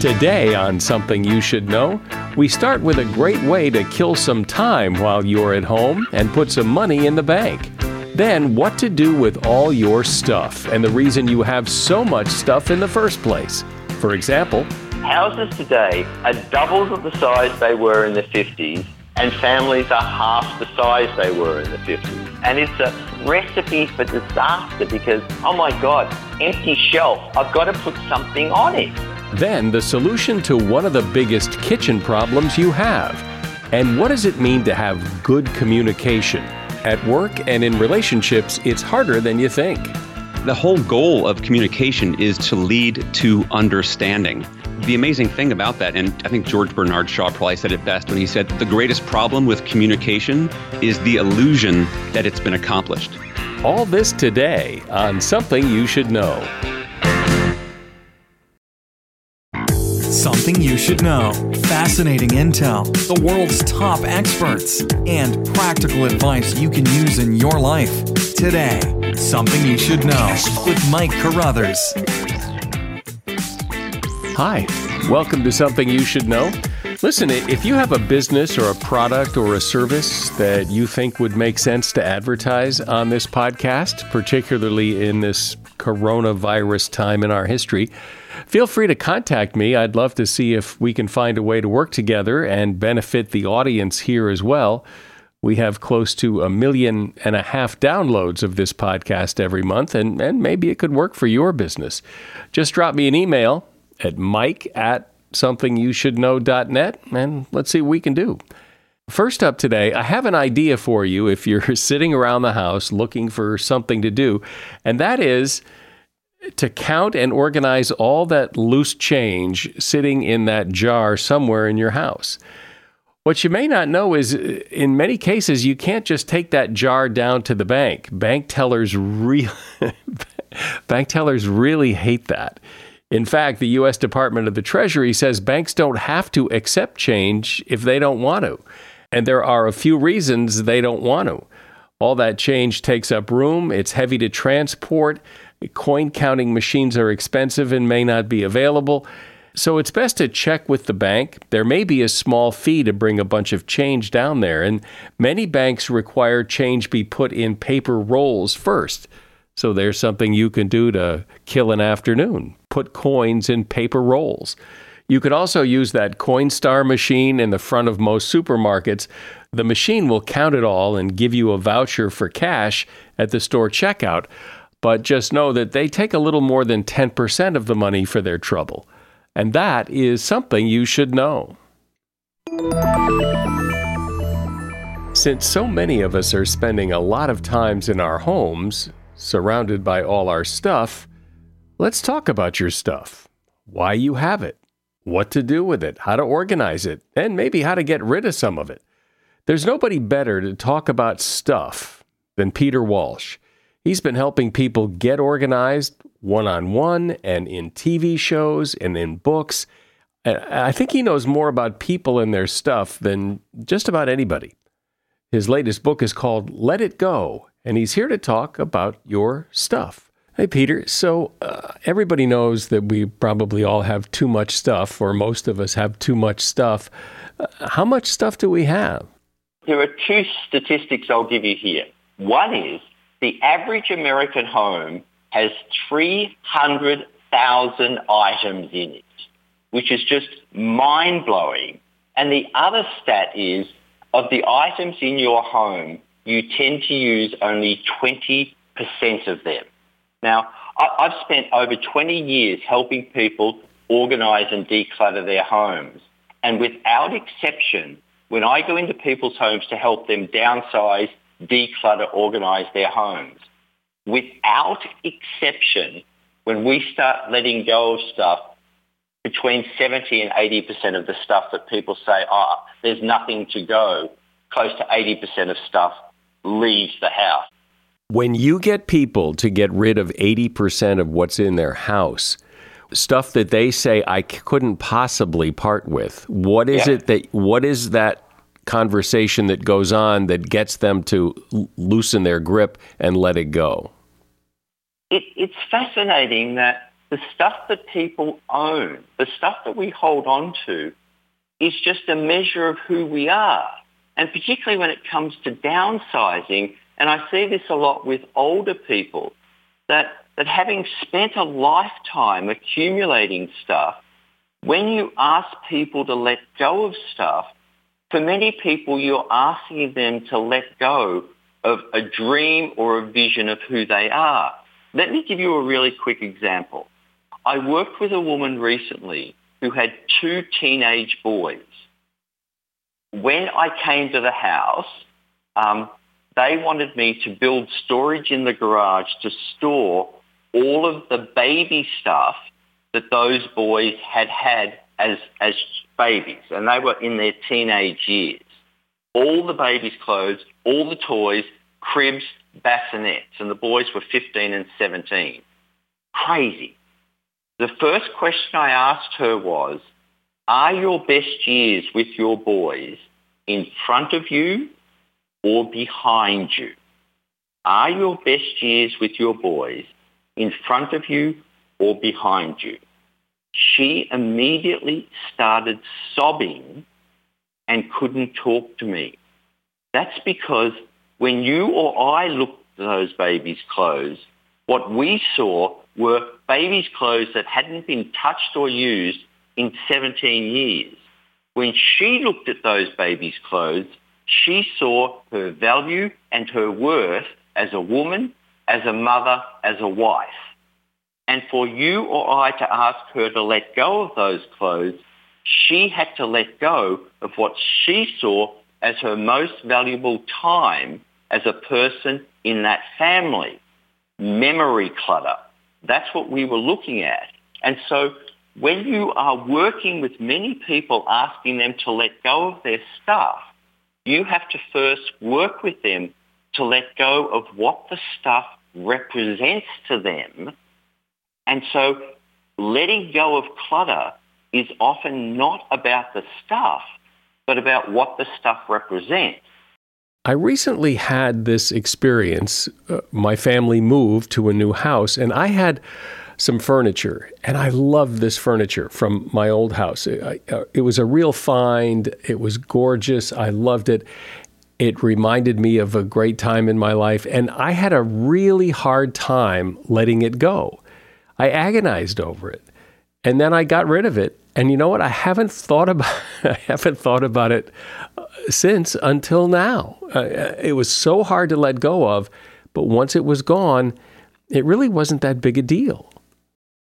Today, on Something You Should Know, we start with a great way to kill some time while you're at home and put some money in the bank. Then, what to do with all your stuff and the reason you have so much stuff in the first place. For example, houses today are doubles of the size they were in the 50s, and families are half the size they were in the 50s. And it's a recipe for disaster because, oh my God, empty shelf, I've got to put something on it. Then the solution to one of the biggest kitchen problems you have. And what does it mean to have good communication? At work and in relationships, it's harder than you think. The whole goal of communication is to lead to understanding. The amazing thing about that, and I think George Bernard Shaw probably said it best when he said, the greatest problem with communication is the illusion that it's been accomplished. All this today on Something You Should Know. Something you should know. Fascinating intel, the world's top experts, and practical advice you can use in your life. Today, Something You Should Know with Mike Carruthers. Hi, welcome to Something You Should Know. Listen, if you have a business or a product or a service that you think would make sense to advertise on this podcast, particularly in this coronavirus time in our history, feel free to contact me. I'd love to see if we can find a way to work together and benefit the audience here as well. We have close to a million and a half downloads of this podcast every month, and, and maybe it could work for your business. Just drop me an email at mike at somethingyoushouldknow.net, and let's see what we can do. First up today, I have an idea for you if you're sitting around the house looking for something to do, and that is to count and organize all that loose change sitting in that jar somewhere in your house. What you may not know is uh, in many cases, you can't just take that jar down to the bank. Bank tellers, re- bank tellers really hate that. In fact, the U.S. Department of the Treasury says banks don't have to accept change if they don't want to. And there are a few reasons they don't want to. All that change takes up room, it's heavy to transport, Coin counting machines are expensive and may not be available. So it's best to check with the bank. There may be a small fee to bring a bunch of change down there, and many banks require change be put in paper rolls first. So there's something you can do to kill an afternoon. Put coins in paper rolls. You could also use that Coinstar machine in the front of most supermarkets. The machine will count it all and give you a voucher for cash at the store checkout but just know that they take a little more than 10% of the money for their trouble. And that is something you should know. Since so many of us are spending a lot of times in our homes, surrounded by all our stuff, let's talk about your stuff. Why you have it, what to do with it, how to organize it, and maybe how to get rid of some of it. There's nobody better to talk about stuff than Peter Walsh. He's been helping people get organized one on one and in TV shows and in books. I think he knows more about people and their stuff than just about anybody. His latest book is called Let It Go, and he's here to talk about your stuff. Hey, Peter. So, uh, everybody knows that we probably all have too much stuff, or most of us have too much stuff. Uh, how much stuff do we have? There are two statistics I'll give you here. One is the average American home has 300,000 items in it, which is just mind-blowing. And the other stat is, of the items in your home, you tend to use only 20% of them. Now, I've spent over 20 years helping people organize and declutter their homes. And without exception, when I go into people's homes to help them downsize declutter, organize their homes. Without exception, when we start letting go of stuff, between 70 and 80% of the stuff that people say, oh, there's nothing to go, close to 80% of stuff leaves the house. When you get people to get rid of 80% of what's in their house, stuff that they say I couldn't possibly part with, what is yeah. it that what is that conversation that goes on that gets them to loosen their grip and let it go? It, it's fascinating that the stuff that people own, the stuff that we hold on to, is just a measure of who we are. And particularly when it comes to downsizing, and I see this a lot with older people, that, that having spent a lifetime accumulating stuff, when you ask people to let go of stuff, for many people you're asking them to let go of a dream or a vision of who they are. Let me give you a really quick example. I worked with a woman recently who had two teenage boys. When I came to the house, um, they wanted me to build storage in the garage to store all of the baby stuff that those boys had had as, as babies, and they were in their teenage years. All the babies' clothes, all the toys, cribs, bassinets, and the boys were 15 and 17. Crazy. The first question I asked her was, are your best years with your boys in front of you or behind you? Are your best years with your boys in front of you or behind you? She immediately started sobbing and couldn't talk to me. That's because when you or I looked at those babies' clothes, what we saw were babies' clothes that hadn't been touched or used in 17 years. When she looked at those babies' clothes, she saw her value and her worth as a woman, as a mother, as a wife. And for you or I to ask her to let go of those clothes, she had to let go of what she saw as her most valuable time as a person in that family. Memory clutter. That's what we were looking at. And so when you are working with many people asking them to let go of their stuff, you have to first work with them to let go of what the stuff represents to them. And so letting go of clutter is often not about the stuff, but about what the stuff represents. I recently had this experience. Uh, my family moved to a new house, and I had some furniture, and I loved this furniture from my old house. It, uh, it was a real find. It was gorgeous. I loved it. It reminded me of a great time in my life, and I had a really hard time letting it go. I agonized over it, and then I got rid of it. And you know what? I haven't thought about I haven't thought about it since until now. Uh, it was so hard to let go of, but once it was gone, it really wasn't that big a deal.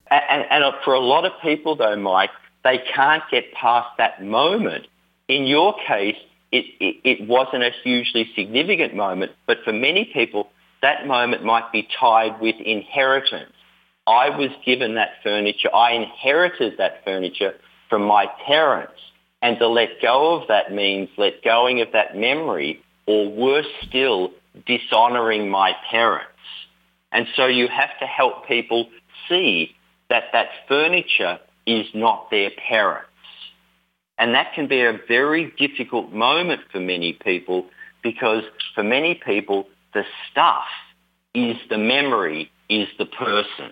And, and, for a lot of people, though, Mike, they can't get past that moment. In your case, it, it, it wasn't a hugely significant moment, but for many people, that moment might be tied with inheritance. I was given that furniture. I inherited that furniture from my parents. And to let go of that means let going of that memory, or worse still, dishonoring my parents. And so you have to help people see that that furniture is not their parents. And that can be a very difficult moment for many people because for many people, the stuff is the memory, is the person.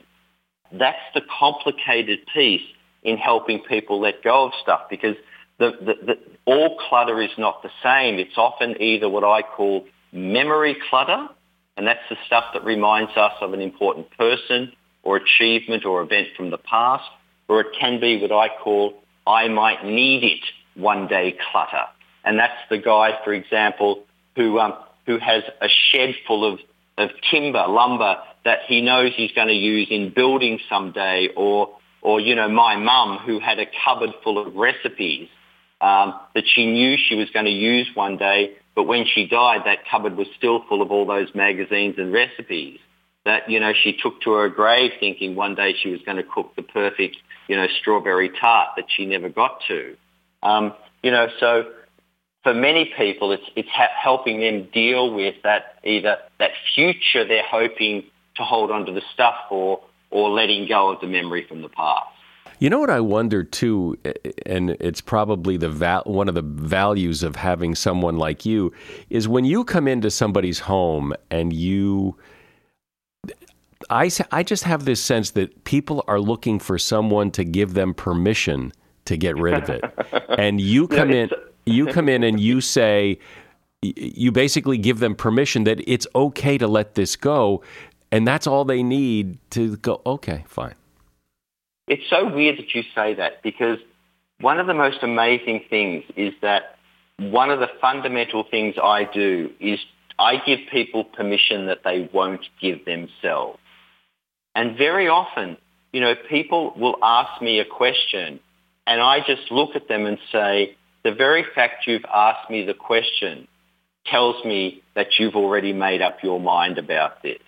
That's the complicated piece in helping people let go of stuff because the, the, the, all clutter is not the same. It's often either what I call memory clutter, and that's the stuff that reminds us of an important person or achievement or event from the past, or it can be what I call I might need it one day clutter. And that's the guy, for example, who, um, who has a shed full of, of timber, lumber that he knows he's going to use in building someday or, or, you know, my mum who had a cupboard full of recipes um, that she knew she was going to use one day, but when she died, that cupboard was still full of all those magazines and recipes that, you know, she took to her grave thinking one day she was going to cook the perfect, you know, strawberry tart that she never got to. Um, you know, so for many people, it's, it's ha- helping them deal with that either that future they're hoping to hold onto the stuff for or letting go of the memory from the past. You know what I wonder too, and it's probably the val- one of the values of having someone like you is when you come into somebody's home and you. I, I just have this sense that people are looking for someone to give them permission to get rid of it. and you come in you come in and you say you basically give them permission that it's okay to let this go and that's all they need to go okay, fine. It's so weird that you say that because one of the most amazing things is that one of the fundamental things I do is I give people permission that they won't give themselves. And very often, you know, people will ask me a question and I just look at them and say, the very fact you've asked me the question tells me that you've already made up your mind about this.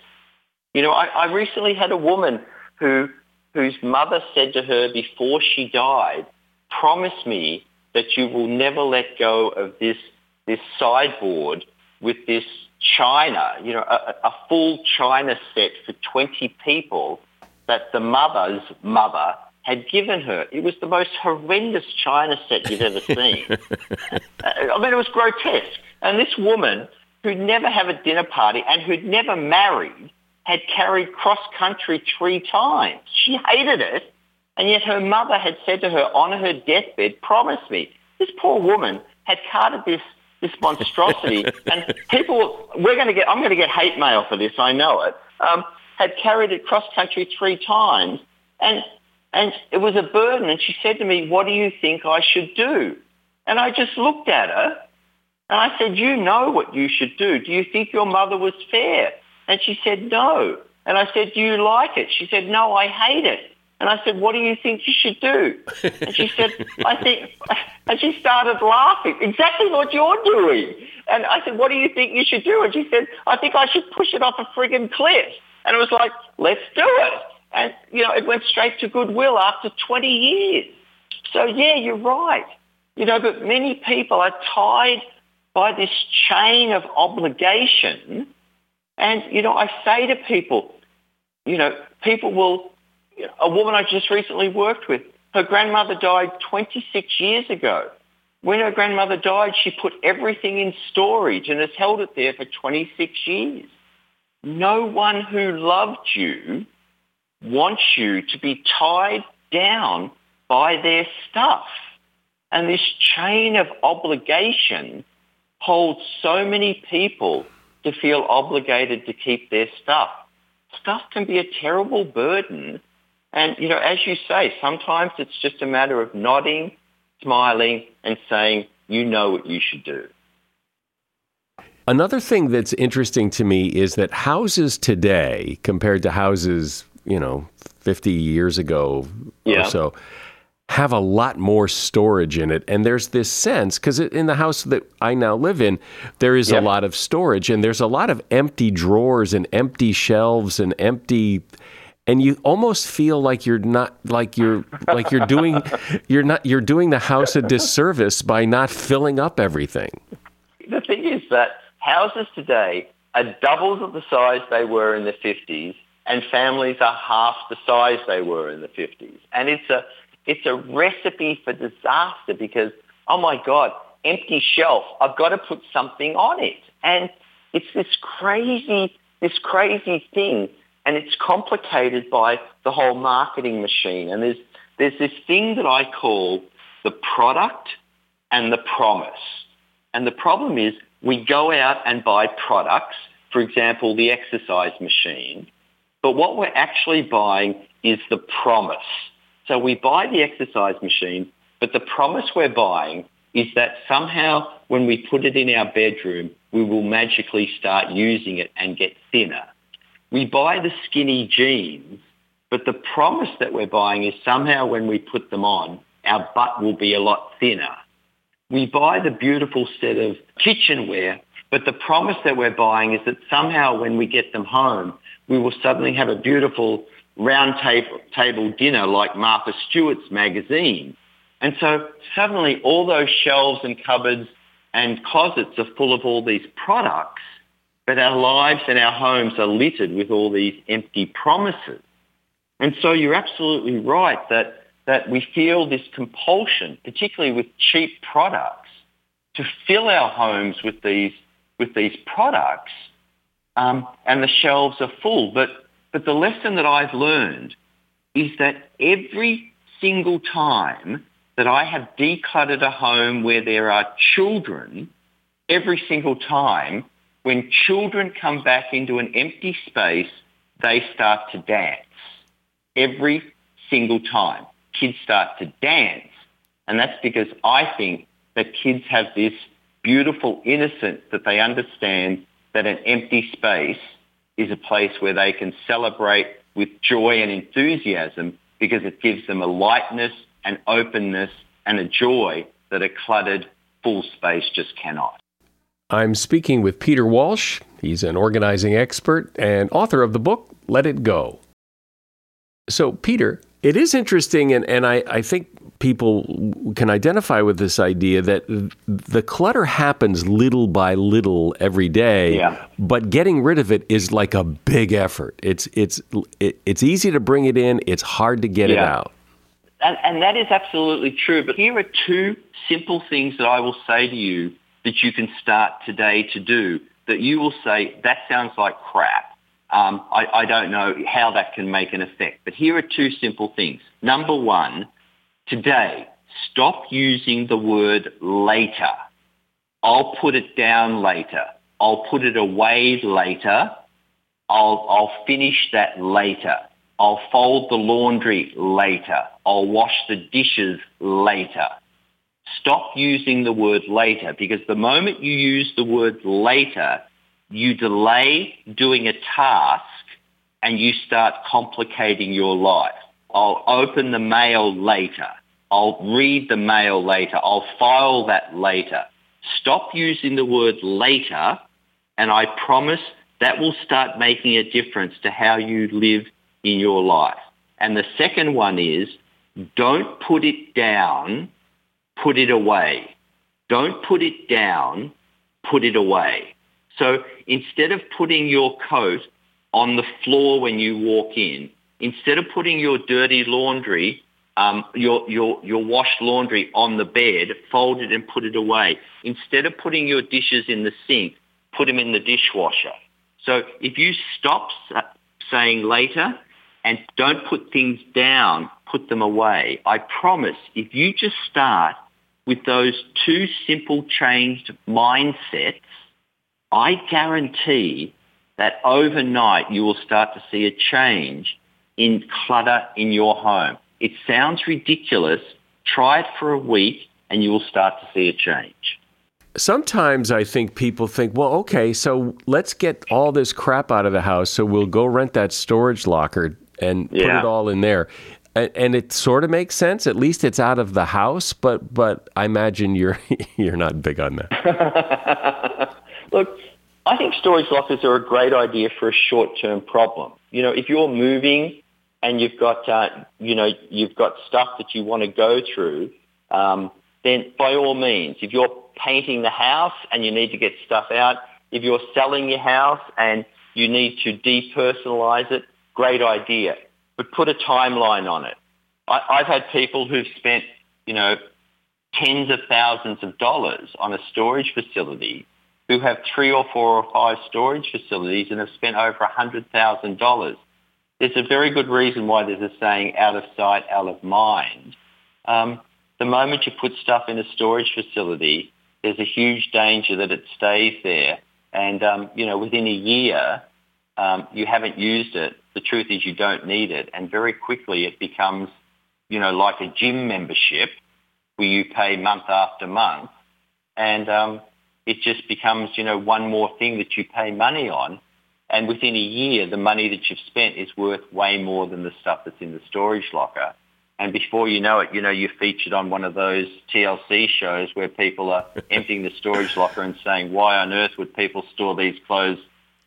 You know, I, I recently had a woman who, whose mother said to her before she died, promise me that you will never let go of this, this sideboard with this china, you know, a, a full china set for 20 people that the mother's mother had given her. It was the most horrendous china set you've ever seen. I mean, it was grotesque. And this woman who'd never have a dinner party and who'd never married had carried cross country three times. She hated it. And yet her mother had said to her on her deathbed, promise me. This poor woman had carted this this monstrosity, and people, we're going to get, I'm going to get hate mail for this, I know it, um, had carried it cross country three times, and and it was a burden. And she said to me, "What do you think I should do?" And I just looked at her, and I said, "You know what you should do. Do you think your mother was fair?" And she said, "No." And I said, "Do you like it?" She said, "No, I hate it." And I said, what do you think you should do? And she said, I think, and she started laughing, exactly what you're doing. And I said, what do you think you should do? And she said, I think I should push it off a friggin' cliff. And it was like, let's do it. And, you know, it went straight to Goodwill after 20 years. So yeah, you're right. You know, but many people are tied by this chain of obligation. And, you know, I say to people, you know, people will a woman I just recently worked with, her grandmother died 26 years ago. When her grandmother died, she put everything in storage and has held it there for 26 years. No one who loved you wants you to be tied down by their stuff. And this chain of obligation holds so many people to feel obligated to keep their stuff. Stuff can be a terrible burden and, you know, as you say, sometimes it's just a matter of nodding, smiling, and saying, you know what you should do. Another thing that's interesting to me is that houses today, compared to houses, you know, 50 years ago yeah. or so, have a lot more storage in it. And there's this sense, because in the house that I now live in, there is a lot of storage and there's a lot of empty drawers and empty shelves and empty and you almost feel like you're not like you're like you're doing you're not you're doing the house a disservice by not filling up everything. The thing is that houses today are doubles of the size they were in the 50s and families are half the size they were in the 50s. And it's a it's a recipe for disaster because oh my god, empty shelf, I've got to put something on it. And it's this crazy this crazy thing and it's complicated by the whole marketing machine. And there's, there's this thing that I call the product and the promise. And the problem is we go out and buy products, for example, the exercise machine, but what we're actually buying is the promise. So we buy the exercise machine, but the promise we're buying is that somehow when we put it in our bedroom, we will magically start using it and get thinner. We buy the skinny jeans, but the promise that we're buying is somehow when we put them on, our butt will be a lot thinner. We buy the beautiful set of kitchenware, but the promise that we're buying is that somehow when we get them home, we will suddenly have a beautiful round table, table dinner like Martha Stewart's magazine. And so suddenly all those shelves and cupboards and closets are full of all these products but our lives and our homes are littered with all these empty promises. And so you're absolutely right that, that we feel this compulsion, particularly with cheap products, to fill our homes with these, with these products um, and the shelves are full. But But the lesson that I've learned is that every single time that I have decluttered a home where there are children, every single time when children come back into an empty space, they start to dance. Every single time. Kids start to dance. And that's because I think that kids have this beautiful innocence that they understand that an empty space is a place where they can celebrate with joy and enthusiasm because it gives them a lightness and openness and a joy that a cluttered full space just cannot. I'm speaking with Peter Walsh. He's an organizing expert and author of the book, Let It Go. So, Peter, it is interesting, and, and I, I think people can identify with this idea that the clutter happens little by little every day, yeah. but getting rid of it is like a big effort. It's it's it's easy to bring it in, it's hard to get yeah. it out. And, and that is absolutely true. But here are two simple things that I will say to you that you can start today to do that you will say, that sounds like crap. Um, I, I don't know how that can make an effect. But here are two simple things. Number one, today, stop using the word later. I'll put it down later. I'll put it away later. I'll, I'll finish that later. I'll fold the laundry later. I'll wash the dishes later. Stop using the word later because the moment you use the word later, you delay doing a task and you start complicating your life. I'll open the mail later. I'll read the mail later. I'll file that later. Stop using the word later and I promise that will start making a difference to how you live in your life. And the second one is don't put it down, put it away. Don't put it down, put it away. So instead of putting your coat on the floor when you walk in, instead of putting your dirty laundry, um, your, your, your washed laundry on the bed, fold it and put it away. Instead of putting your dishes in the sink, put them in the dishwasher. So if you stop saying later and don't put things down, put them away, I promise if you just start with those two simple changed mindsets, I guarantee that overnight you will start to see a change in clutter in your home. It sounds ridiculous. Try it for a week and you will start to see a change. Sometimes I think people think, well, okay, so let's get all this crap out of the house, so we'll go rent that storage locker and yeah. put it all in there. And, and it sort of makes sense. At least it's out of the house, but but I imagine you're you're not big on that. Look, I think storage lockers are a great idea for a short-term problem. You know, if you're moving and you've got, uh, you know, you've got stuff that you want to go through, um, then by all means, if you're painting the house and you need to get stuff out, if you're selling your house and you need to depersonalize it, great idea. But put a timeline on it. I, I've had people who've spent, you know, tens of thousands of dollars on a storage facility who have three or four or five storage facilities and have spent over $100,000. There's a very good reason why there's a saying, out of sight, out of mind. Um, the moment you put stuff in a storage facility, there's a huge danger that it stays there. And, um, you know, within a year, um, you haven't used it. The truth is you don't need it. And very quickly it becomes, you know, like a gym membership where you pay month after month. And, um, it just becomes, you know, one more thing that you pay money on. And within a year, the money that you've spent is worth way more than the stuff that's in the storage locker. And before you know it, you know, you're featured on one of those TLC shows where people are emptying the storage locker and saying, why on earth would people store these clothes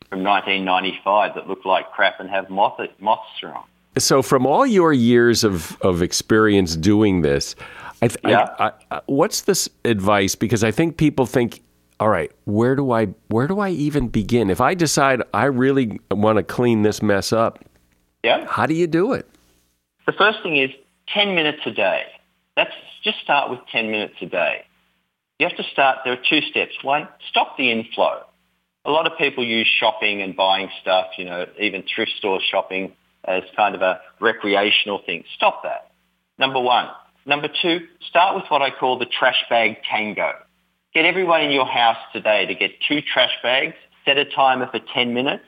from 1995 that look like crap and have moth, moths through them? So from all your years of, of experience doing this, I th- yeah. I, I, what's this advice? Because I think people think all right, where do I where do I even begin? If I decide I really want to clean this mess up, yeah. how do you do it? The first thing is 10 minutes a day. That's just start with 10 minutes a day. You have to start, there are two steps. One, stop the inflow. a lot of people use shopping and buying stuff, you know, even thrift store shopping as kind of a recreational thing. Stop that. Number one. Number two, start with what I call the trash bag tango. Get everyone in your house today to get two trash bags, set a timer for 10 minutes,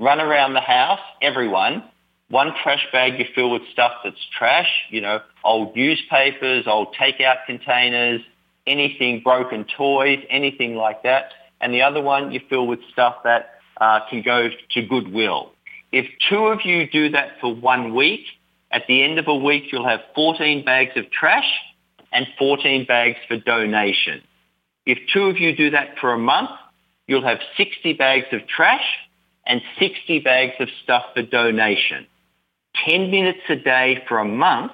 run around the house, everyone, one trash bag you fill with stuff that's trash, you know, old newspapers, old takeout containers, anything, broken toys, anything like that. And the other one you fill with stuff that uh, can go to Goodwill. If two of you do that for one week, at the end of a week you'll have 14 bags of trash and 14 bags for donation. If two of you do that for a month, you'll have 60 bags of trash and 60 bags of stuff for donation. 10 minutes a day for a month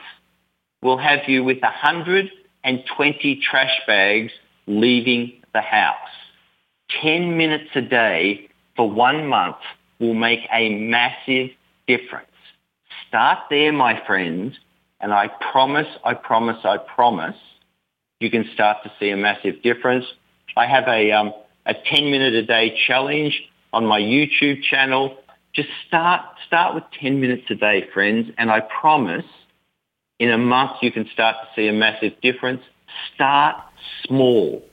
will have you with 120 trash bags leaving the house. 10 minutes a day for one month will make a massive difference. Start there, my friends, and I promise, I promise, I promise, you can start to see a massive difference. I have a, um, a 10 minute a day challenge on my YouTube channel. Just start, start with 10 minutes a day, friends, and I promise in a month you can start to see a massive difference. Start small.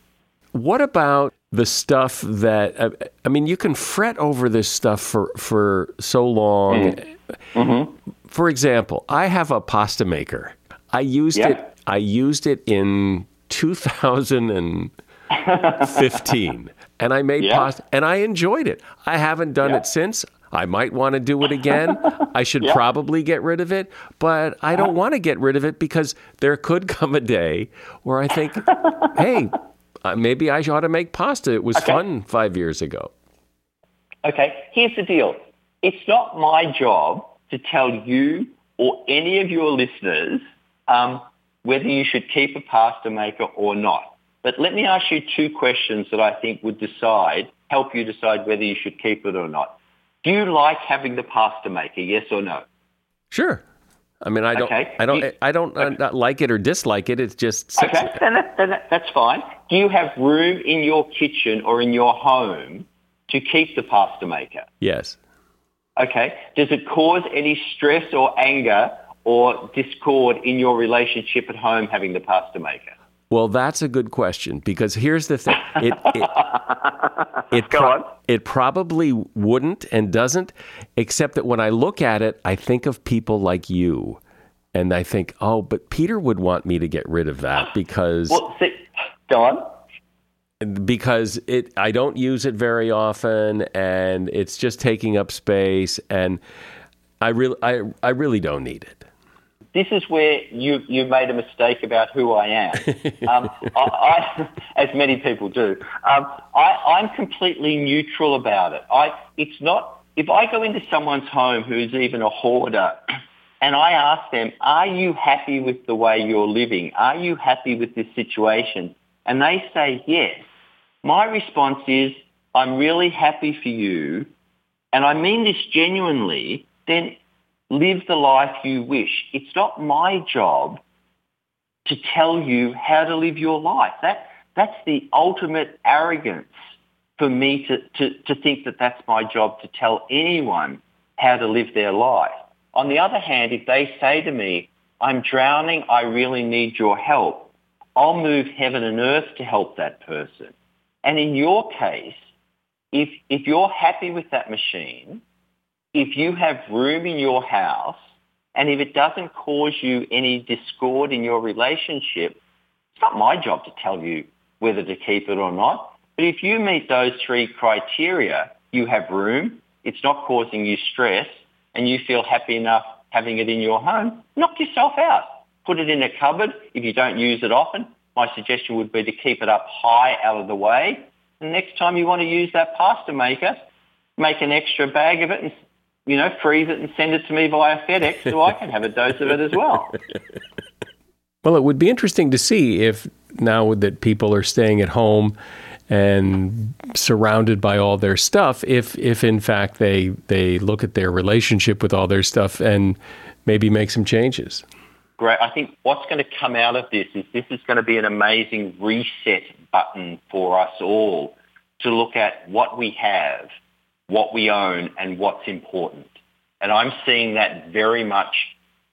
What about the stuff that uh, I mean, you can fret over this stuff for for so long. Mm. Mm-hmm. For example, I have a pasta maker. I used yeah. it. I used it in 2015, and I made yeah. pasta, and I enjoyed it. I haven't done yeah. it since. I might want to do it again. I should yeah. probably get rid of it, but I don't want to get rid of it because there could come a day where I think, hey, uh, maybe I ought to make pasta. It was okay. fun five years ago. Okay, here's the deal. It's not my job to tell you or any of your listeners um, whether you should keep a pasta maker or not. But let me ask you two questions that I think would decide, help you decide whether you should keep it or not. Do you like having the pasta maker? Yes or no? Sure. I mean, I don't, okay. I don't, you, I don't uh, okay. like it or dislike it. It's just okay. Then, that, then that, that's fine. Do you have room in your kitchen or in your home to keep the pasta maker? Yes. Okay. Does it cause any stress or anger or discord in your relationship at home having the pasta maker? Well, that's a good question because here's the thing. It it, it, pro- it, probably wouldn't and doesn't, except that when I look at it, I think of people like you. And I think, oh, but Peter would want me to get rid of that because. Well, see, go on. Because it, I don't use it very often, and it's just taking up space, and I really, I, I really don't need it this is where you, you made a mistake about who I am. Um, I, I, as many people do. Um, I, I'm completely neutral about it. I, it's not, if I go into someone's home who's even a hoarder and I ask them, are you happy with the way you're living? Are you happy with this situation? And they say yes. My response is, I'm really happy for you. And I mean this genuinely. Then live the life you wish. It's not my job to tell you how to live your life. That, that's the ultimate arrogance for me to, to, to think that that's my job to tell anyone how to live their life. On the other hand, if they say to me, I'm drowning, I really need your help, I'll move heaven and earth to help that person. And in your case, if, if you're happy with that machine, if you have room in your house and if it doesn't cause you any discord in your relationship, it's not my job to tell you whether to keep it or not. But if you meet those three criteria, you have room, it's not causing you stress, and you feel happy enough having it in your home, knock yourself out. Put it in a cupboard if you don't use it often. My suggestion would be to keep it up high out of the way. And next time you want to use that pasta maker, make an extra bag of it and you know, freeze it and send it to me via FedEx so I can have a dose of it as well. Well, it would be interesting to see if now that people are staying at home and surrounded by all their stuff, if if in fact they they look at their relationship with all their stuff and maybe make some changes. Great. I think what's going to come out of this is this is going to be an amazing reset button for us all to look at what we have, what we own, and what's important. And I'm seeing that very much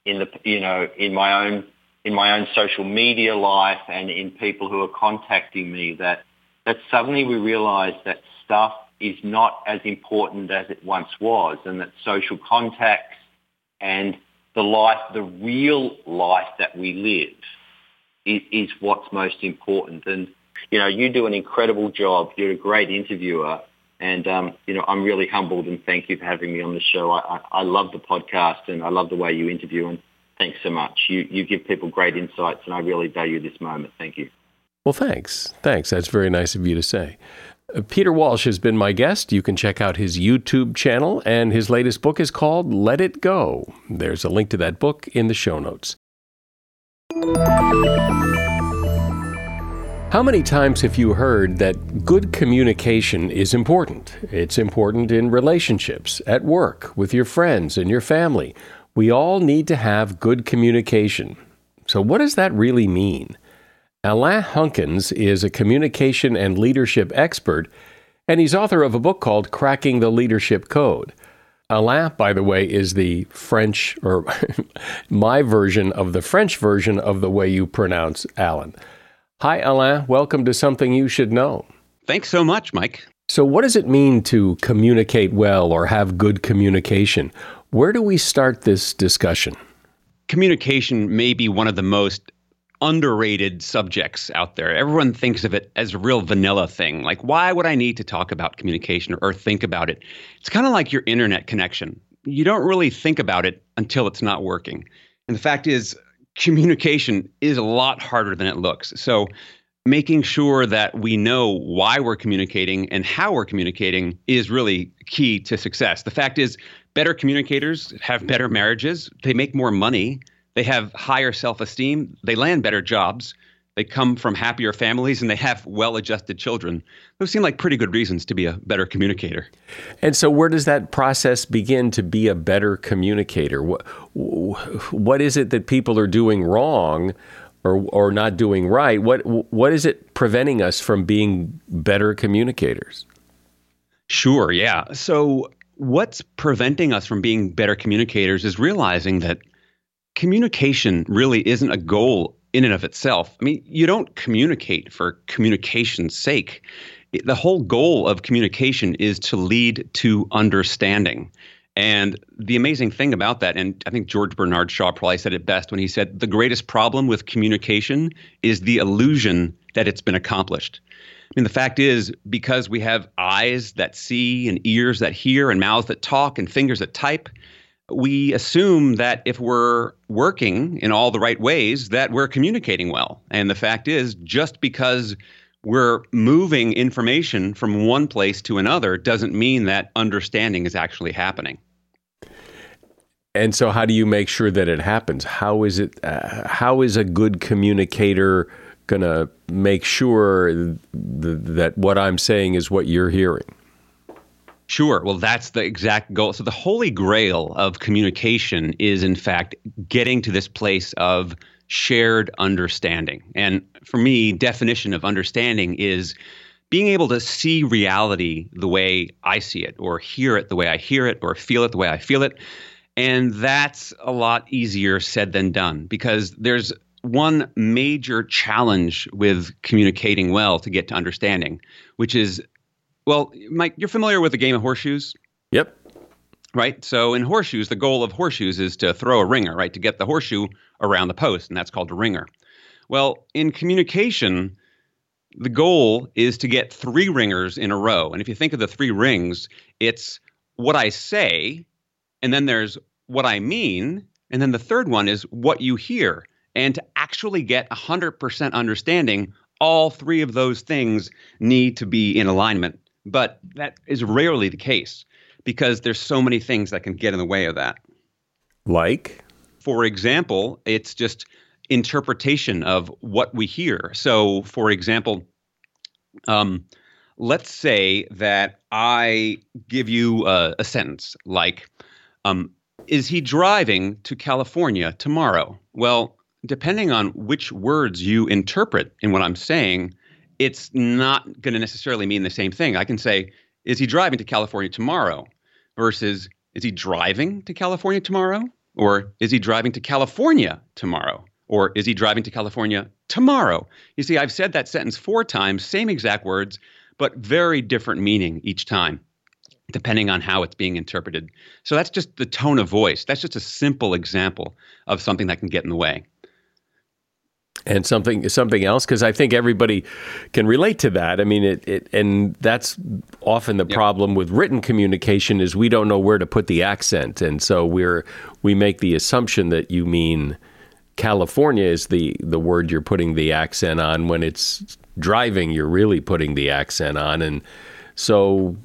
in the, you know, in my own, in my own social media life and in people who are contacting me that, that suddenly we realize that stuff is not as important as it once was and that social contacts and the life, the real life that we live is, is what's most important. And, you know, you do an incredible job. You're a great interviewer. And, um, you know, I'm really humbled and thank you for having me on the show. I, I, I love the podcast and I love the way you interview and thanks so much. You, you give people great insights and I really value this moment. Thank you. Well, thanks. Thanks. That's very nice of you to say. Uh, Peter Walsh has been my guest. You can check out his YouTube channel, and his latest book is called Let It Go. There's a link to that book in the show notes. How many times have you heard that good communication is important? It's important in relationships, at work, with your friends and your family. We all need to have good communication. So, what does that really mean? Alain Hunkins is a communication and leadership expert, and he's author of a book called Cracking the Leadership Code. Alain, by the way, is the French, or my version of the French version of the way you pronounce Alan. Hi, Alain. Welcome to Something You Should Know. Thanks so much, Mike. So, what does it mean to communicate well or have good communication? Where do we start this discussion? Communication may be one of the most underrated subjects out there. Everyone thinks of it as a real vanilla thing. Like, why would I need to talk about communication or, think about it? It's kind of like your internet connection. You don't really think about it until it's not working. And the fact is, communication is a lot harder than it looks. So, making sure that we know why we're communicating and how we're communicating is really key to success. The fact is, better communicators have better marriages, they make more money, they have higher self esteem, they land better jobs, they come from happier families, and they have well adjusted children. Those seem like pretty good reasons to be a better communicator. And so, where does that process begin to be a better communicator? What, what is it that people are doing wrong? Or, or not doing right, what what is it preventing us from being better communicators? Sure, yeah. So what's preventing us from being better communicators is realizing that communication really isn't a goal in and of itself. I mean, you don't communicate for communication's sake. The whole goal of communication is to lead to understanding. And the amazing thing about that, and I think George Bernard Shaw probably said it best when he said, the greatest problem with communication is the illusion that it's been accomplished. I mean, the fact is, because we have eyes that see and ears that hear and mouths that talk and fingers that type, we assume that if we're working in all the right ways, that we're communicating well. And the fact is, just because we're moving information from one place to another doesn't mean that understanding is actually happening. And so, how do you make sure that it happens? How is it? Uh, how is a good communicator going to make sure th- that what I'm saying is what you're hearing? Sure. Well, that's the exact goal. So, the holy grail of communication is, in fact, getting to this place of shared understanding. And for me, definition of understanding is being able to see reality the way I see it, or hear it the way I hear it, or feel it the way I feel it. And that's a lot easier said than done because there's one major challenge with communicating well to get to understanding, which is well, Mike, you're familiar with the game of horseshoes? Yep. Right. So in horseshoes, the goal of horseshoes is to throw a ringer, right? To get the horseshoe around the post, and that's called a ringer. Well, in communication, the goal is to get three ringers in a row. And if you think of the three rings, it's what I say, and then there's what I mean, and then the third one is what you hear. And to actually get 100% understanding, all three of those things need to be in alignment. But that is rarely the case because there's so many things that can get in the way of that. Like? For example, it's just interpretation of what we hear. So, for example, um, let's say that I give you a, a sentence like, um, Is he driving to California tomorrow? Well, depending on which words you interpret in what I'm saying, it's not going to necessarily mean the same thing. I can say, is he driving to California tomorrow versus is he driving to California tomorrow? Or is he driving to California tomorrow? Or is he driving to California tomorrow? You see, I've said that sentence four times, same exact words, but very different meaning each time, depending on how it's being interpreted. So that's just the tone of voice. That's just a simple example of something that can get in the way and something something else because I think everybody can relate to that. I mean, it, it and that's often the yep. problem with written communication is we don't know where to put the accent, and so we're we make the assumption that you mean California is the the word you're putting the accent on when it's driving. You're really putting the accent on, and so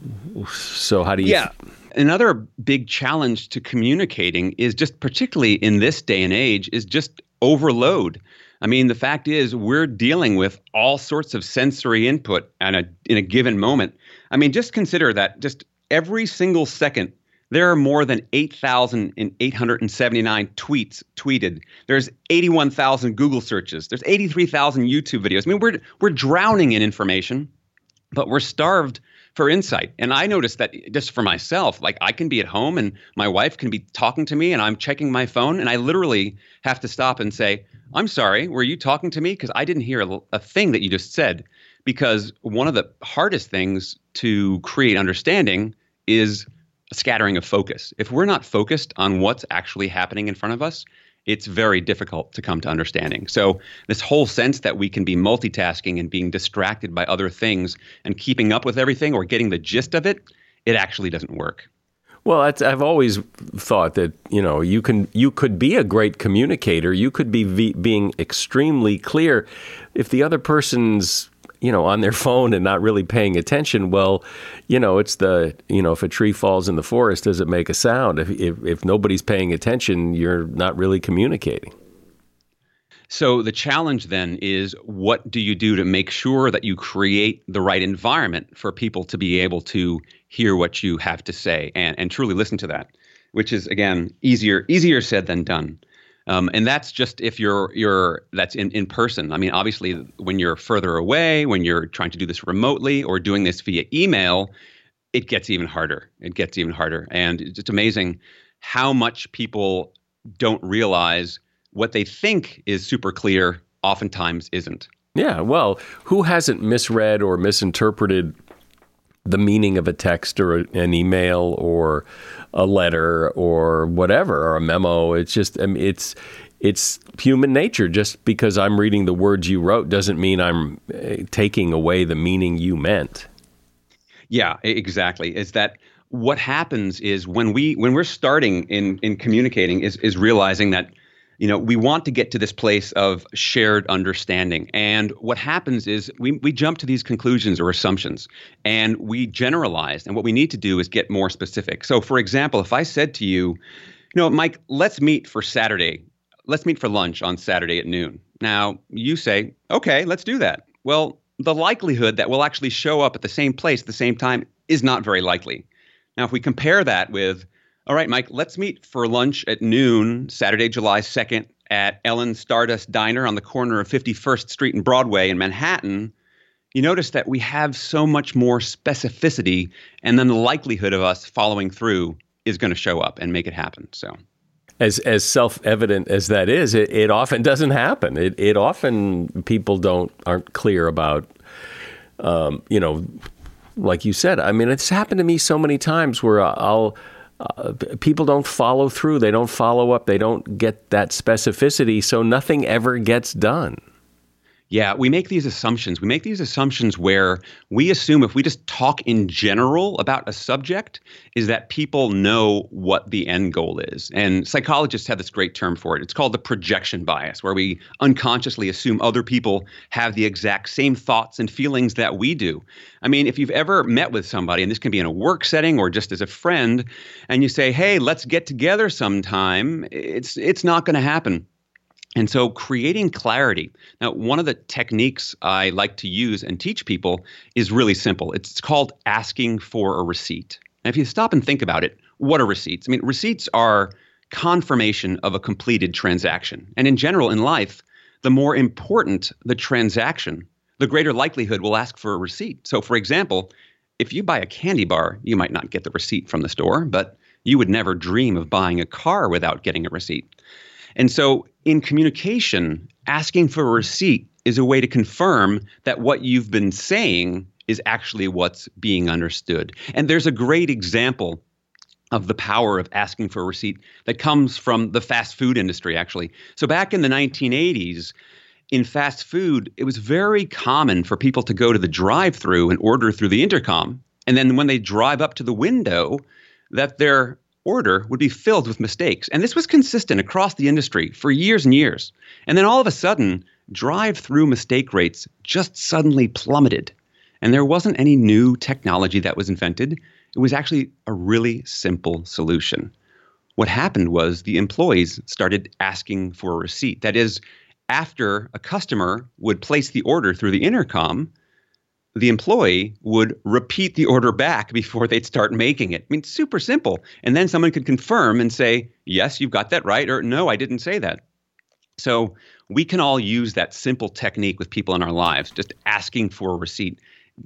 so how do you? Yeah. Another big challenge to communicating is just particularly in this day and age is just overload. I mean, the fact is, we're dealing with all sorts of sensory input at a, in a given moment. I mean, just consider that just every single second, there are more than 8,879 tweets tweeted. There's 81,000 Google searches. There's 83,000 YouTube videos. I mean, we're, we're drowning in information, but we're starved for insight. And I noticed that just for myself, like I can be at home and my wife can be talking to me and I'm checking my phone and I literally have to stop and say, I'm sorry, were you talking to me? Because I didn't hear a, a thing that you just said. Because one of the hardest things to create understanding is a scattering of focus. If we're not focused on what's actually happening in front of us, it's very difficult to come to understanding. So, this whole sense that we can be multitasking and being distracted by other things and keeping up with everything or getting the gist of it, it actually doesn't work. Well, I've always thought that you know you can you could be a great communicator. You could be v- being extremely clear. If the other person's you know on their phone and not really paying attention, well, you know it's the you know if a tree falls in the forest, does it make a sound? If if, if nobody's paying attention, you're not really communicating. So the challenge then is what do you do to make sure that you create the right environment for people to be able to hear what you have to say and, and truly listen to that, which is again easier easier said than done. Um, and that's just if you're you're that's in, in person. I mean, obviously, when you're further away, when you're trying to do this remotely or doing this via email, it gets even harder. It gets even harder, and it's amazing how much people don't realize what they think is super clear oftentimes isn't. Yeah, well, who hasn't misread or misinterpreted the meaning of a text or an email or a letter or whatever or a memo. It's just I mean, it's it's human nature. Just because I'm reading the words you wrote doesn't mean I'm eh, taking away the meaning you meant. Yeah, exactly. Is that what happens is when we when we're starting in in communicating is is realizing that you know, we want to get to this place of shared understanding. And what happens is we, we jump to these conclusions or assumptions and we generalize. And what we need to do is get more specific. So, for example, if I said to you, you know, Mike, let's meet for Saturday. Let's meet for lunch on Saturday at noon. Now, you say, okay, let's do that. Well, the likelihood that we'll actually show up at the same place at the same time is not very likely. Now, if we compare that with, all right, Mike, let's meet for lunch at noon, Saturday, July 2nd, at Ellen Stardust Diner on the corner of 51st Street and Broadway in Manhattan. You notice that we have so much more specificity, and then the likelihood of us following through is going to show up and make it happen. So as as self evident as that is, it, it often doesn't happen. It it often people don't aren't clear about, um, you know, like you said. I mean, it's happened to me so many times where I'll uh, people don't follow through. They don't follow up. They don't get that specificity. So nothing ever gets done. Yeah, we make these assumptions. We make these assumptions where we assume if we just talk in general about a subject, is that people know what the end goal is. And psychologists have this great term for it. It's called the projection bias, where we unconsciously assume other people have the exact same thoughts and feelings that we do. I mean, if you've ever met with somebody, and this can be in a work setting or just as a friend, and you say, "Hey, let's get together sometime," it's it's not going to happen and so creating clarity. Now, one of the techniques I like to use and teach people is really simple. It's called asking for a receipt. Now, if you stop and think about it, what are receipts? I mean, receipts are confirmation of a completed transaction. And in general, in life, the more important the transaction, the greater likelihood we'll ask for a receipt. So, for example, if you buy a candy bar, you might not get the receipt from the store, but you would never dream of buying a car without getting a receipt. And so, in communication, asking for a receipt is a way to confirm that what you've been saying is actually what's being understood. And there's a great example of the power of asking for a receipt that comes from the fast food industry, actually. So, back in the 1980s, in fast food, it was very common for people to go to the drive through and order through the intercom. And then when they drive up to the window, that their order would be filled with mistakes. And this was consistent across the industry for years and years. And then all of a sudden, drive through mistake rates just suddenly plummeted. And there wasn't any new technology that was invented. It was actually a really simple solution. What happened was the employees started asking for a receipt. That is, after a customer would place the order through the intercom, the employee would repeat the order back before they'd start making it. I mean, super simple. And then someone could confirm and say, yes, you've got that right, or no, I didn't say that. So we can all use that simple technique with people in our lives, just asking for a receipt.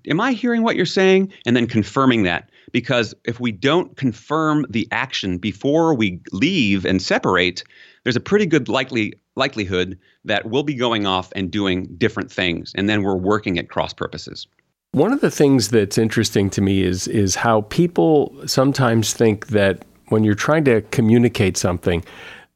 Am I hearing what you're saying? And then confirming that. Because if we don't confirm the action before we leave and separate, there's a pretty good likely likelihood that we'll be going off and doing different things, and then we're working at cross purposes. One of the things that's interesting to me is is how people sometimes think that when you're trying to communicate something,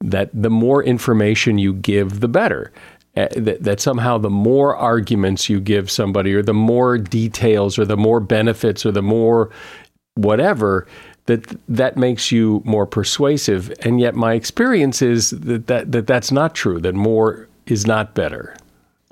that the more information you give, the better. Uh, that, that somehow the more arguments you give somebody, or the more details, or the more benefits, or the more whatever, that that makes you more persuasive. And yet, my experience is that, that, that that's not true. That more is not better.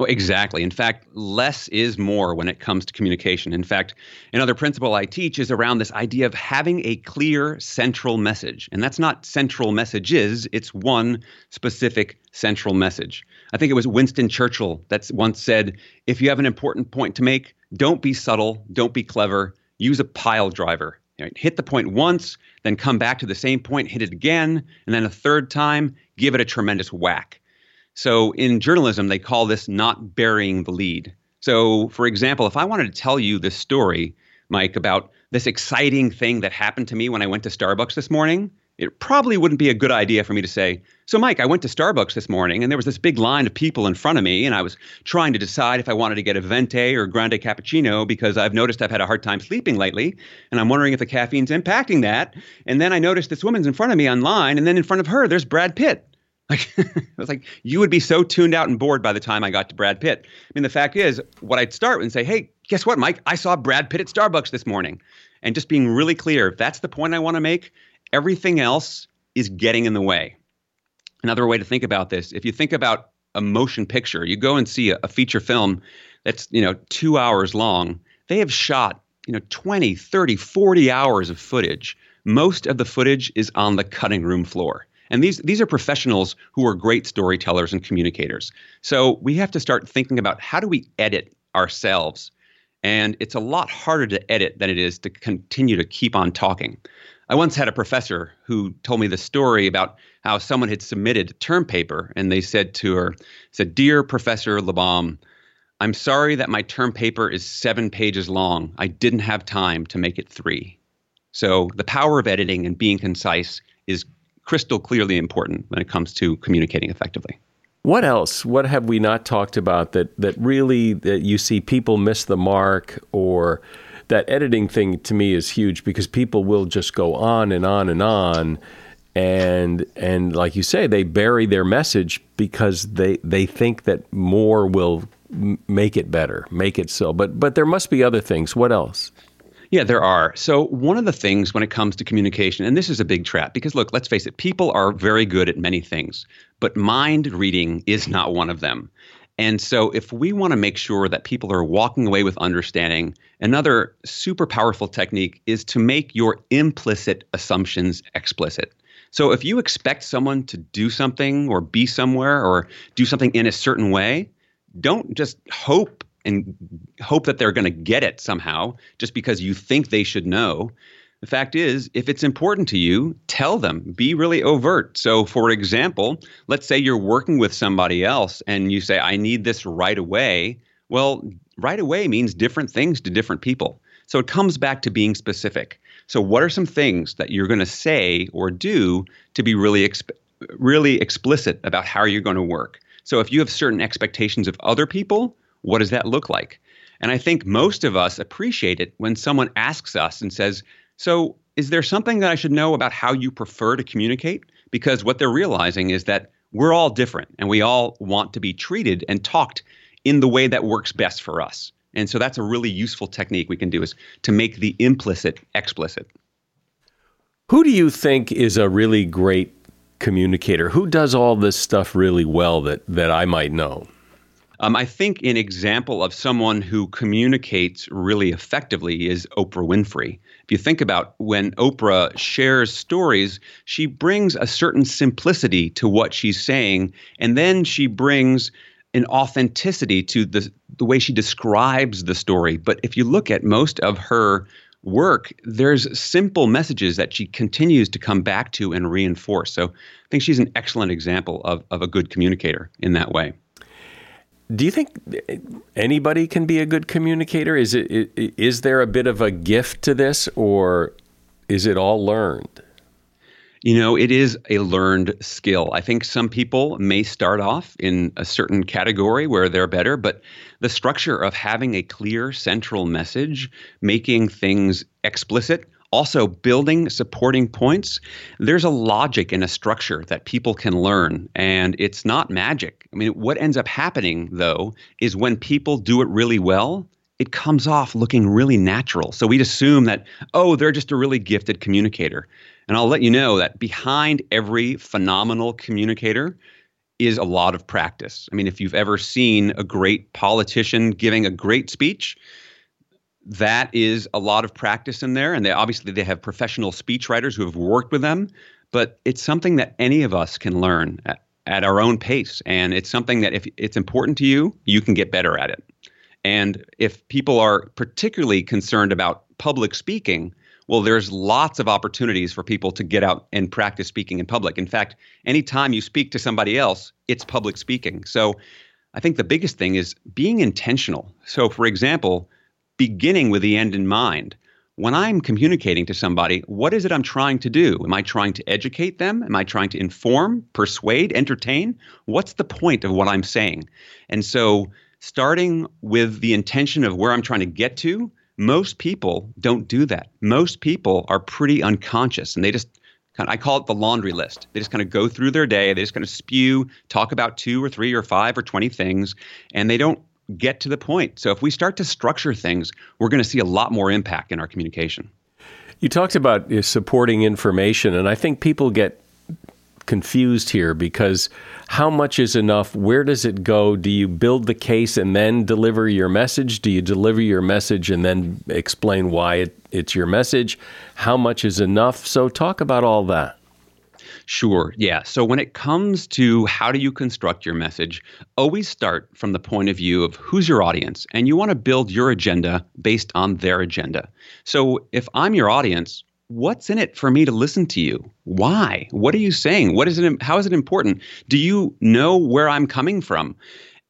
Well, exactly. In fact, less is more when it comes to communication. In fact, another principle I teach is around this idea of having a clear central message. And that's not central messages, it's one specific central message. I think it was Winston Churchill that once said if you have an important point to make, don't be subtle, don't be clever, use a pile driver. Hit the point once, then come back to the same point, hit it again, and then a third time, give it a tremendous whack. So in journalism, they call this not burying the lead. So, for example, if I wanted to tell you this story, Mike, about this exciting thing that happened to me when I went to Starbucks this morning, it probably wouldn't be a good idea for me to say, So, Mike, I went to Starbucks this morning and there was this big line of people in front of me, and I was trying to decide if I wanted to get a venti or grande cappuccino because I've noticed I've had a hard time sleeping lately, and I'm wondering if the caffeine's impacting that. And then I noticed this woman's in front of me online, and then in front of her, there's Brad Pitt. Like, I was like, you would be so tuned out and bored by the time I got to Brad Pitt. I mean, the fact is, what I'd start with and say, hey, guess what, Mike? I saw Brad Pitt at Starbucks this morning. And just being really clear, if that's the point I want to make, Everything else is getting in the way. Another way to think about this, if you think about a motion picture, you go and see a, a feature film that's, you know, 2 hours long. They have shot, you know, 20, 30, 40 hours of footage. Most of the footage is on the cutting room floor. And these these are professionals who are great storytellers and communicators. So we have to start thinking about how do we edit ourselves? And it's a lot harder to edit than it is to continue to keep on talking. I once had a professor who told me the story about how someone had submitted a term paper and they said to her, said, Dear Professor LeBaum, I'm sorry that my term paper is seven pages long. I didn't have time to make it three. So the power of editing and being concise is crystal clearly important when it comes to communicating effectively. What else? What have we not talked about that that really that you see people miss the mark or that editing thing to me is huge because people will just go on and on and on and and like you say they bury their message because they they think that more will make it better make it so but but there must be other things what else yeah, there are. So, one of the things when it comes to communication, and this is a big trap because look, let's face it, people are very good at many things, but mind reading is not one of them. And so, if we want to make sure that people are walking away with understanding, another super powerful technique is to make your implicit assumptions explicit. So, if you expect someone to do something or be somewhere or do something in a certain way, don't just hope and hope that they're going to get it somehow just because you think they should know. The fact is, if it's important to you, tell them, be really overt. So, for example, let's say you're working with somebody else and you say, I need this right away. Well, right away means different things to different people. So it comes back to being specific. So, what are some things that you're going to say or do to be really, exp- really explicit about how you're going to work? So, if you have certain expectations of other people, what does that look like? And I think most of us appreciate it when someone asks us and says, So, is there something that I should know about how you prefer to communicate? Because what they're realizing is that we're all different and we all want to be treated and talked in the way that works best for us. And so that's a really useful technique we can do is to make the implicit explicit. Who do you think is a really great communicator? Who does all this stuff really well that that I might know? Um, I think an example of someone who communicates really effectively is Oprah Winfrey. If you think about when Oprah shares stories, she brings a certain simplicity to what she's saying, and then she brings an authenticity to the the way she describes the story. But if you look at most of her work, there's simple messages that she continues to come back to and reinforce. So I think she's an excellent example of, of a good communicator in that way. Do you think anybody can be a good communicator? Is it is there a bit of a gift to this, or is it all learned? You know, it is a learned skill. I think some people may start off in a certain category where they're better, but the structure of having a clear central message, making things explicit, also building supporting points, there's a logic and a structure that people can learn, and it's not magic. I mean, what ends up happening, though, is when people do it really well, it comes off looking really natural. So we'd assume that, oh, they're just a really gifted communicator. And I'll let you know that behind every phenomenal communicator is a lot of practice. I mean, if you've ever seen a great politician giving a great speech, that is a lot of practice in there. And they obviously they have professional speechwriters who have worked with them, but it's something that any of us can learn at, at our own pace. And it's something that if it's important to you, you can get better at it. And if people are particularly concerned about public speaking, well, there's lots of opportunities for people to get out and practice speaking in public. In fact, anytime you speak to somebody else, it's public speaking. So I think the biggest thing is being intentional. So, for example, beginning with the end in mind. When I'm communicating to somebody, what is it I'm trying to do? Am I trying to educate them? Am I trying to inform, persuade, entertain? What's the point of what I'm saying? And so, starting with the intention of where I'm trying to get to, most people don't do that. Most people are pretty unconscious and they just kind of, I call it the laundry list. They just kind of go through their day, they just kind of spew, talk about two or three or five or 20 things, and they don't get to the point. So if we start to structure things, we're going to see a lot more impact in our communication. You talked about supporting information, and I think people get confused here because how much is enough? Where does it go? Do you build the case and then deliver your message? Do you deliver your message and then explain why it, it's your message? How much is enough? So, talk about all that. Sure. Yeah. So when it comes to how do you construct your message, always start from the point of view of who's your audience and you want to build your agenda based on their agenda. So if I'm your audience, what's in it for me to listen to you? Why? What are you saying? What is it how is it important? Do you know where I'm coming from?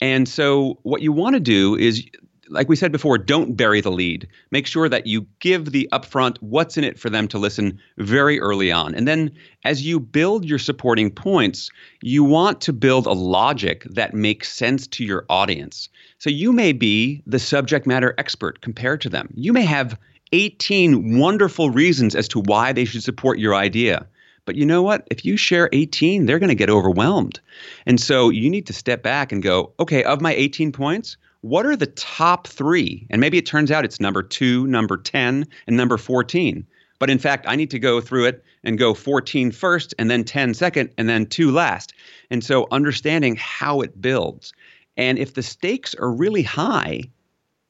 And so what you want to do is like we said before, don't bury the lead. Make sure that you give the upfront what's in it for them to listen very early on. And then as you build your supporting points, you want to build a logic that makes sense to your audience. So you may be the subject matter expert compared to them. You may have 18 wonderful reasons as to why they should support your idea. But you know what? If you share 18, they're going to get overwhelmed. And so you need to step back and go, okay, of my 18 points, what are the top three? And maybe it turns out it's number two, number 10, and number 14. But in fact, I need to go through it and go 14 first, and then 10 second, and then two last. And so understanding how it builds. And if the stakes are really high,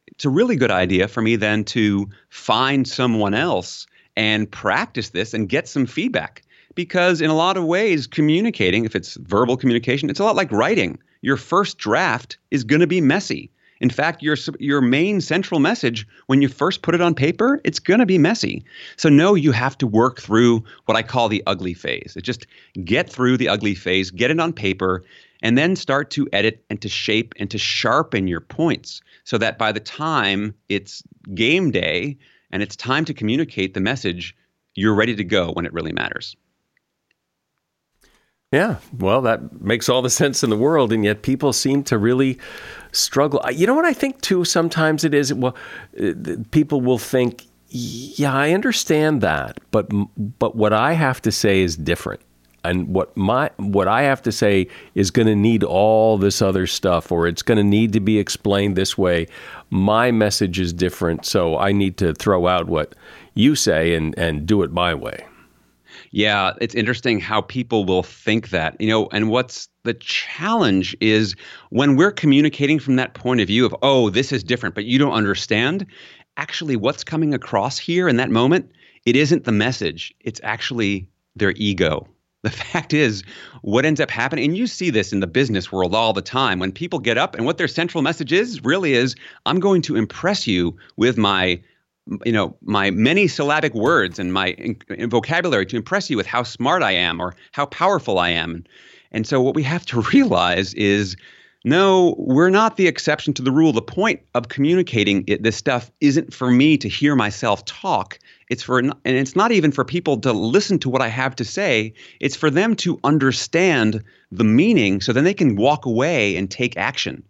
it's a really good idea for me then to find someone else and practice this and get some feedback. Because in a lot of ways, communicating, if it's verbal communication, it's a lot like writing. Your first draft is going to be messy. In fact, your your main central message when you first put it on paper, it's going to be messy. So no, you have to work through what I call the ugly phase. It just get through the ugly phase, get it on paper, and then start to edit and to shape and to sharpen your points so that by the time it's game day and it's time to communicate the message, you're ready to go when it really matters. Yeah, well, that makes all the sense in the world, and yet people seem to really struggle. You know what I think too? Sometimes it is well, uh, people will think, "Yeah, I understand that," but but what I have to say is different, and what my what I have to say is going to need all this other stuff, or it's going to need to be explained this way. My message is different, so I need to throw out what you say and and do it my way. Yeah, it's interesting how people will think that. You know, and what's the challenge is when we're communicating from that point of view of, oh, this is different, but you don't understand. Actually, what's coming across here in that moment, it isn't the message, it's actually their ego. The fact is, what ends up happening, and you see this in the business world all the time, when people get up and what their central message is really is, I'm going to impress you with my you know my many syllabic words and my in, in vocabulary to impress you with how smart I am or how powerful I am. And so what we have to realize is no, we're not the exception to the rule. The point of communicating it, this stuff isn't for me to hear myself talk. It's for and it's not even for people to listen to what I have to say. It's for them to understand the meaning so then they can walk away and take action.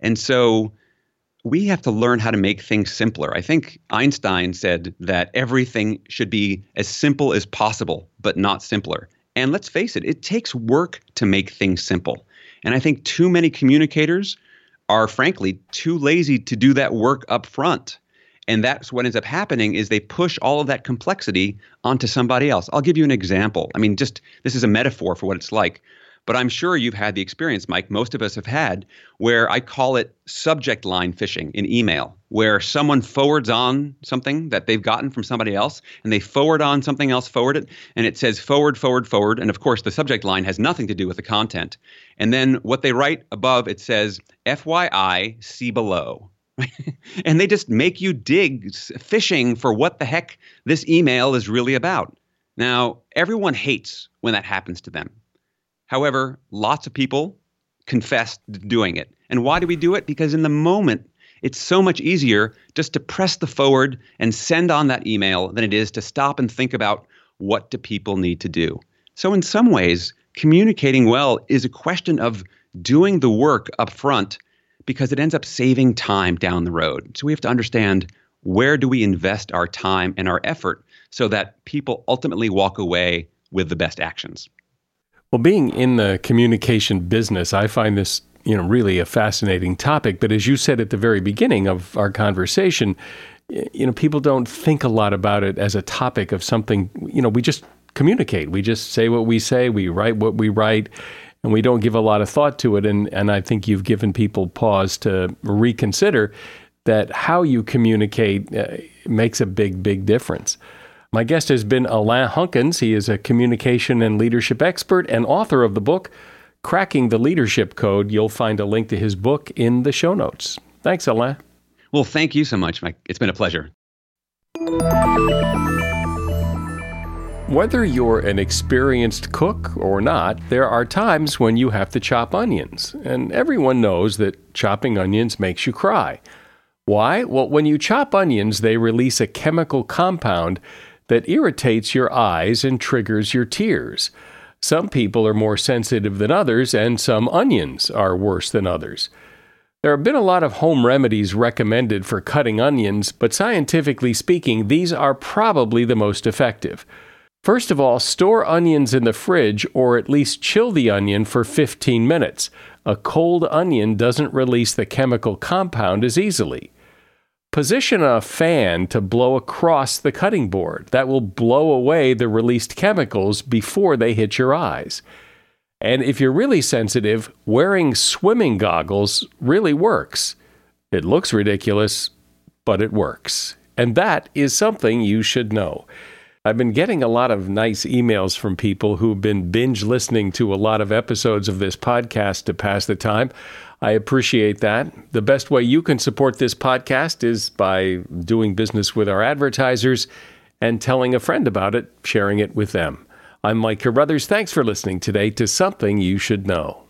And so we have to learn how to make things simpler. I think Einstein said that everything should be as simple as possible, but not simpler. And let's face it, it takes work to make things simple. And I think too many communicators are frankly too lazy to do that work up front. And that's what ends up happening is they push all of that complexity onto somebody else. I'll give you an example. I mean, just this is a metaphor for what it's like. But I'm sure you've had the experience, Mike, most of us have had, where I call it subject line phishing in email, where someone forwards on something that they've gotten from somebody else and they forward on something else, forward it, and it says forward, forward, forward. And of course, the subject line has nothing to do with the content. And then what they write above, it says FYI, see below. and they just make you dig fishing for what the heck this email is really about. Now, everyone hates when that happens to them. However, lots of people confess to doing it. And why do we do it? Because in the moment, it's so much easier just to press the forward and send on that email than it is to stop and think about what do people need to do. So in some ways, communicating well is a question of doing the work up front because it ends up saving time down the road. So we have to understand where do we invest our time and our effort so that people ultimately walk away with the best actions. Well, being in the communication business, I find this you know really a fascinating topic. But as you said at the very beginning of our conversation, you know people don't think a lot about it as a topic of something. You know, we just communicate. We just say what we say. We write what we write. And we don't give a lot of thought to it. And, and I think you've given people pause to reconsider that how you communicate uh, makes a big, big difference. My guest has been Alain Hunkins. He is a communication and leadership expert and author of the book, Cracking the Leadership Code. You'll find a link to his book in the show notes. Thanks, Alain. Well, thank you so much, Mike. It's been a pleasure. Whether you're an experienced cook or not, there are times when you have to chop onions, and everyone knows that chopping onions makes you cry. Why? Well, when you chop onions, they release a chemical compound that irritates your eyes and triggers your tears. Some people are more sensitive than others, and some onions are worse than others. There have been a lot of home remedies recommended for cutting onions, but scientifically speaking, these are probably the most effective. First of all, store onions in the fridge or at least chill the onion for 15 minutes. A cold onion doesn't release the chemical compound as easily. Position a fan to blow across the cutting board. That will blow away the released chemicals before they hit your eyes. And if you're really sensitive, wearing swimming goggles really works. It looks ridiculous, but it works. And that is something you should know. I've been getting a lot of nice emails from people who've been binge listening to a lot of episodes of this podcast to pass the time. I appreciate that. The best way you can support this podcast is by doing business with our advertisers and telling a friend about it, sharing it with them. I'm Mike Carruthers. Thanks for listening today to Something You Should Know.